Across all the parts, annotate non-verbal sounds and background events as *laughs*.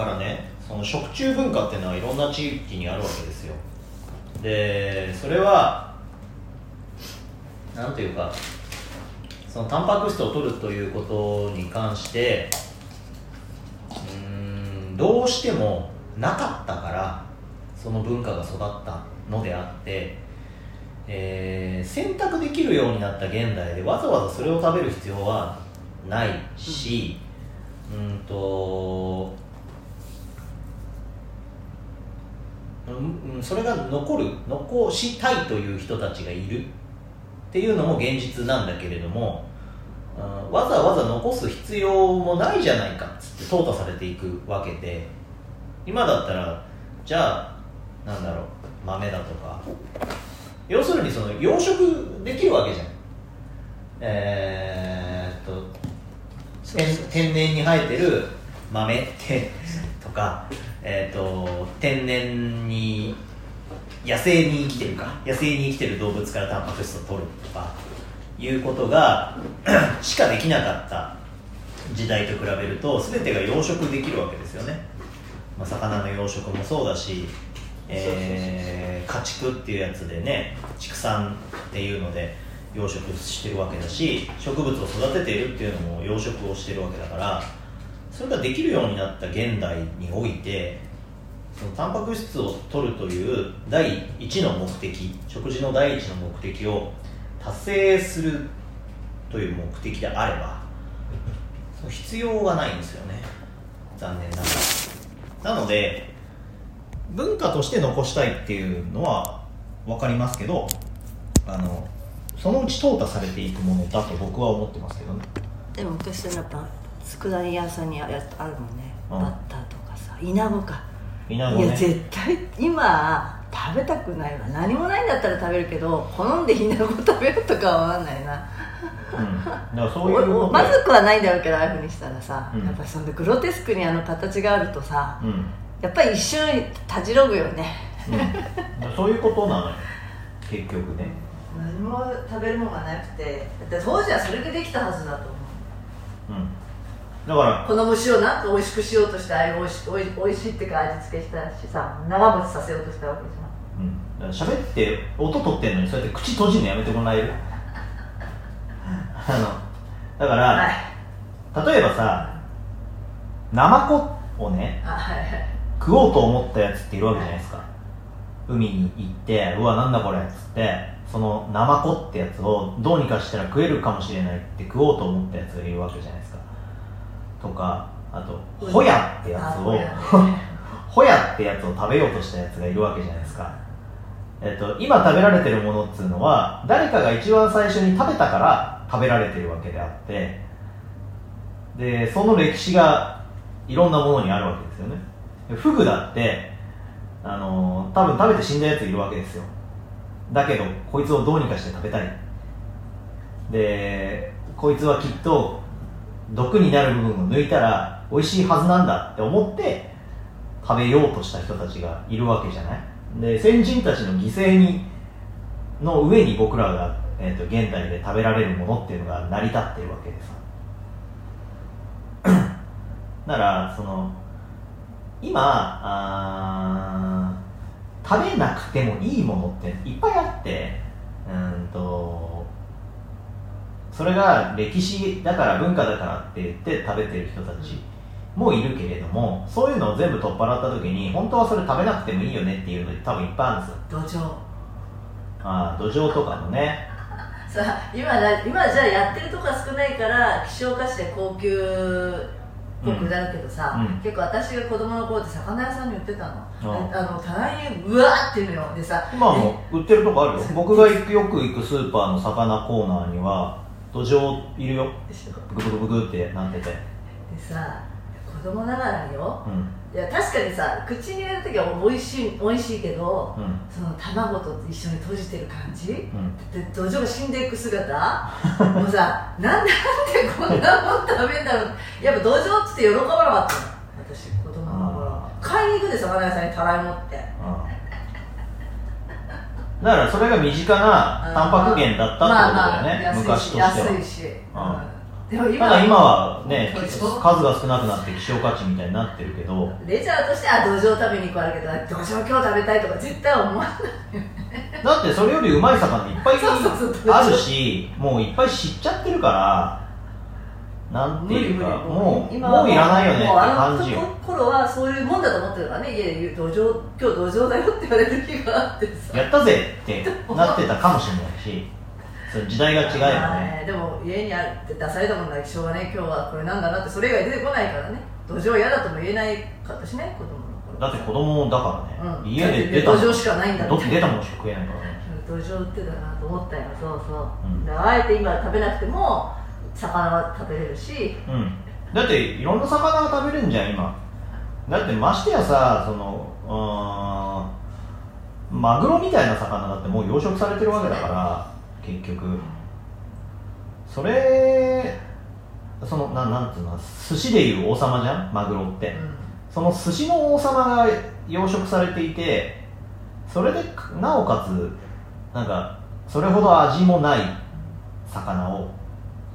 からねその食虫文化っていうのはいろんな地域にあるわけですよ。でそれはなんていうかそのタンパク質を取るということに関してうんどうしてもなかったからその文化が育ったのであって、えー選択できるようになった現代でわざわざそれを食べる必要はないし、うんとうんうんそれが残る残したいという人たちがいるっていうのも現実なんだけれども、うんわざわざ残す必要もないじゃないかっつって淘汰されていくわけで今だったらじゃあなんだろう豆だとか要するにその養殖できるわけじゃん。えーっと天天然に生えてる豆ってとか、えー、と天然に野生に生きてるか野生に生きてる動物からタンパク質を取るとかいうことが *clears throat* しかできなかった時代と比べると全てが養殖できるわけですよね、まあ、魚の養殖もそうだし、えー家畜っていうやつでね畜産っていうので養殖してるわけだし植物を育てているっていうのも養殖をしてるわけだからそれができるようになった現代においてそのタンパク質を取るという第一の目的食事の第一の目的を達成するという目的であれば必要がないんですよね。残念ながら。なので文化として残したいっていうのは分かりますけどあのそのうち淘汰されていくものだと僕は思ってますけどね。でも昔のやっぱ佃煮屋さんにあるもんね、うん。バッターとかさイナゴか。いやイナゴね。絶対今食べたくないわ。何もないんだったら食べるけど好んでイナゴ食べようとかは思わないな。うん、だからそういうまずくはないんだろうけどああいうふうにしたらさ、うん。やっぱりそんでグロテスクにあの形があるとさうん、やっぱり一瞬たじろぐよね。うん、そういうことなのよ。結局ね。何も食べるものがなくてだって当時はそれでできたはずだと思う。うんだからこの虫をなんか美味しくしようとしてああいう美味しおい美味しいってか味付けしたしさ長持ちさせようとしたわけじゃん。うん、喋って音取ってんのにそうやって口閉じるのやめてもらえる？あのだから、はい例えばさナマコをねあはいはい。食おうと思ったやつっているわけじゃないですか。海に行ってうわなんだこれっつってそのナマコってやつをどうにかしたら食えるかもしれないって食おうと思ったやつがいるわけじゃないですかとかあとホヤってやつをあ *laughs* ホヤってやつを食べようとしたやつがいるわけじゃないですか。えっと、今食べられてるものっていうのは誰かが一番最初に食べたから食べられてるわけであってでその歴史がいろんなものにあるわけですよね。でフグだってあの多分食べて死んだやついるわけですよ。だけどこいつをどうにかして食べたい。でこいつはきっと毒になる部分を抜いたら美味しいはずなんだって思って食べようとした人たちがいるわけじゃない？で先人たちの犠牲にの上に僕らが、えー、と現代で食べられるものっていうのが成り立ってるわけでさだからその今あ食べなくてもいいものっていっぱいあってうんとそれが歴史だから文化だからって言って食べてる人たちもいるけれどもそういうのを全部取っ払った時に本当はそれ食べなくてもいいよねっていうの多分いっぱいあるんですよ。土壌。あー土壌とかもね。*laughs* さあ今だ今じゃあやってるとこが少ないから希少価値で高級っぽくなるけどさ、うん。うん。結構私が子供の頃って魚屋さんに売ってたの、うんあの棚にうわーっていうのよ。でさ今はもう売ってるとこあるよ。僕がよく行くスーパーの魚コーナーには土壌いるよ。ブクブクブクってなってて。でさ子供ながらよ。うん。いや確かにさ口に入れる時は美味しい美味しいけどうん。その卵と一緒に閉じてる感じ？うん。で土壌が死んでいく姿？もうさなんでなんでこんなもん食べんだろう？やっぱ土壌っつって喜ばなかったの。私子供の買いに行くで魚屋さんにたらい持って。うんだからそれが身近なタンパク源だったってことだよね、まあまあ昔としては。安いし安いし、うん。でもただ今はね土数壌が少なくなって希少価値みたいになってるけど。レジャーとしてあ土壌食べに行くあるけど土壌今日食べたいとか絶対思わないだってそれよりうまい魚いっぱいあるしもういっぱい知っちゃってるからなんていうかもう今もういらないよねあの感じよ。頃はそういうもんだと思ってたからね家で言う土壌今日土壌だよって言われる日があってさ。やったぜってなってたかもしれないしその時代が違うよまあねでも家にあるって出されたものがしょうがね今日はこれなんだなってそれ以外出てこないからね。土壌嫌だとも言えないかったしね子供の頃。だって子供だからね、うん。家で出た土壌しかないんだだって出たものしか食えないからね。土壌売ってたなと思ったよ。そうそう、うん。あえて今食べなくても魚は食べれるし。うん。だっていろんな魚が食べれるんじゃん今。だってましてやさそのうーんマグロみたいな魚だってもう養殖されてるわけだから結局。それそのななんていうの寿司でいう王様じゃんマグロって、その寿司の王様が養殖されていてそれでなおかつなんかそれほど味もない魚を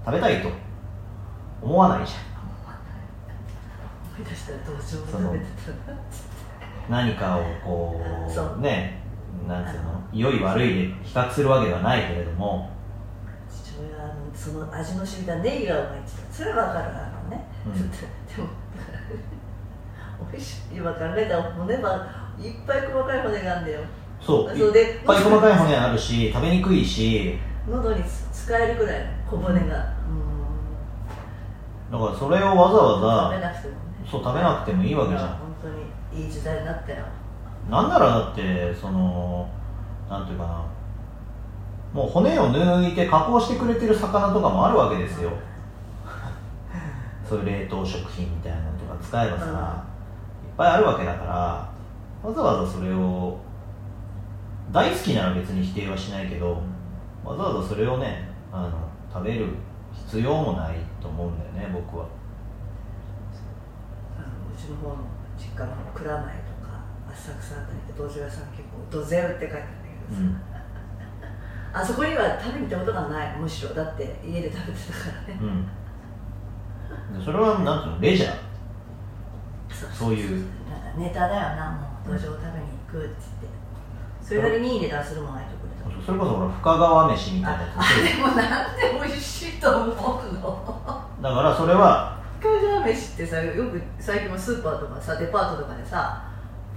食べたいと。思わないじ思い。出したら土壌をそ食のべてたなゃん何かをこそう。うねなんていうの？良い悪いで比較するわけではないけれども。父親はあのその味の染みたネギがうまいってそれは分かるあのね、うん。でも美味しい今考えたら骨はいっぱい細かい骨があるんだよ。そうそうでいっぱい細かい骨あるし食べにくいし。喉に使えるくらいの小骨が。うんだからそれをわざわざ食べなくてもね。そう食べなくてもいいわけじゃん。本当にいい時代になったよなんならだってそのなんていうかな。もう骨を抜いて加工してくれてる魚とかもあるわけですよ。そういう冷凍食品みたいなのとか使えばさ、いっぱいあるわけだからわざわざそれを大好きなら別に否定はしないけどわざわざそれをねあの食べる必要もないと思うんだよね僕は。あのうちの方の実家の蔵前とか浅草あたりで道場屋さん結構「ドゼウ」って書いてあるんだけどさ、うん。*laughs* あそこには食べに行ったことがないむしろ。だって家で食べてたからね。うん。でそれはなんていうのレジャー？そういう。ネタだよなもう。土壌食べに行くって言って。それなりにいい値段するもんないとそれこそほら深川飯みたいなやつあでもなんで美味しいと思うの？だからそれは深川飯ってさよく最近もスーパーとかさデパートとかでさ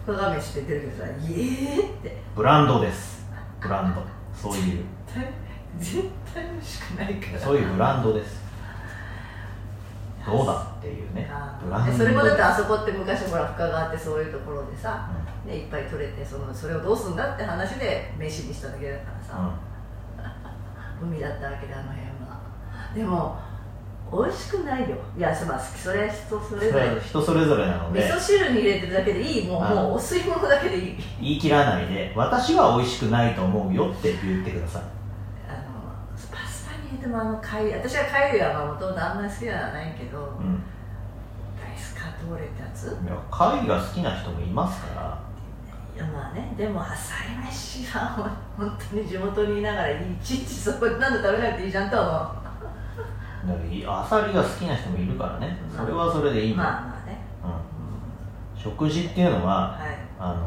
深川飯って出るけどさ「イエー!」って。ブランドです。ブランド。そういう。絶対絶対美味しくないから。そういうブランドですどうだっていうねあブランド。でそれもだってあそこって昔ほら深川ってそういうところでさ、ね、いっぱい取れてそのそれをどうすんだって話で飯にしただけだからさ、*laughs* 海だったわけであの辺は。でも美味しくないよ。いやまあそれは人それれ。ぞれは人それぞれなの味で噌汁に入れてるだけでいい。もう,、はいもうお吸い物だけでいい。言い切らないで私は美味しくないと思うよって言ってくださいパスタに入れてもあの貝私は貝類はもともとあんまり好きではないけど、うん。ライスカトーレってやつ？いや貝が好きな人もいますから。いやまあねでも朝り飯は本当に地元にいながらいちいちそこで何度食べなくていいじゃんとは思だからいアサリが好きな人もいるからね。それはそれでいいまあまあね、うん、食事っていうのははい。あの